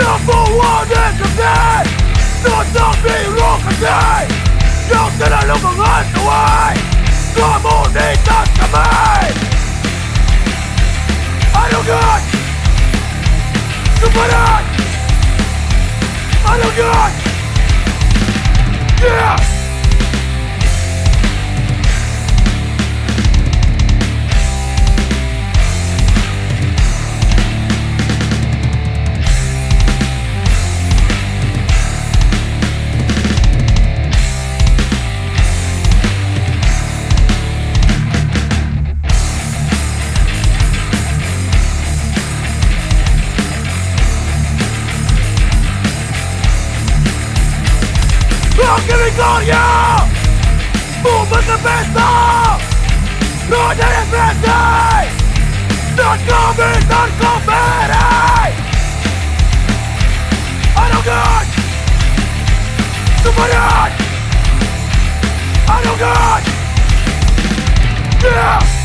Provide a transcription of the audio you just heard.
Napoleonek again Not don't be wrong again Jag ställer någon rätt away Kom och nita till mig I don't got Superman I don't got Yeah che mi gloria! Movement the besta Non te ne prendi Non come, non I don't got Yeah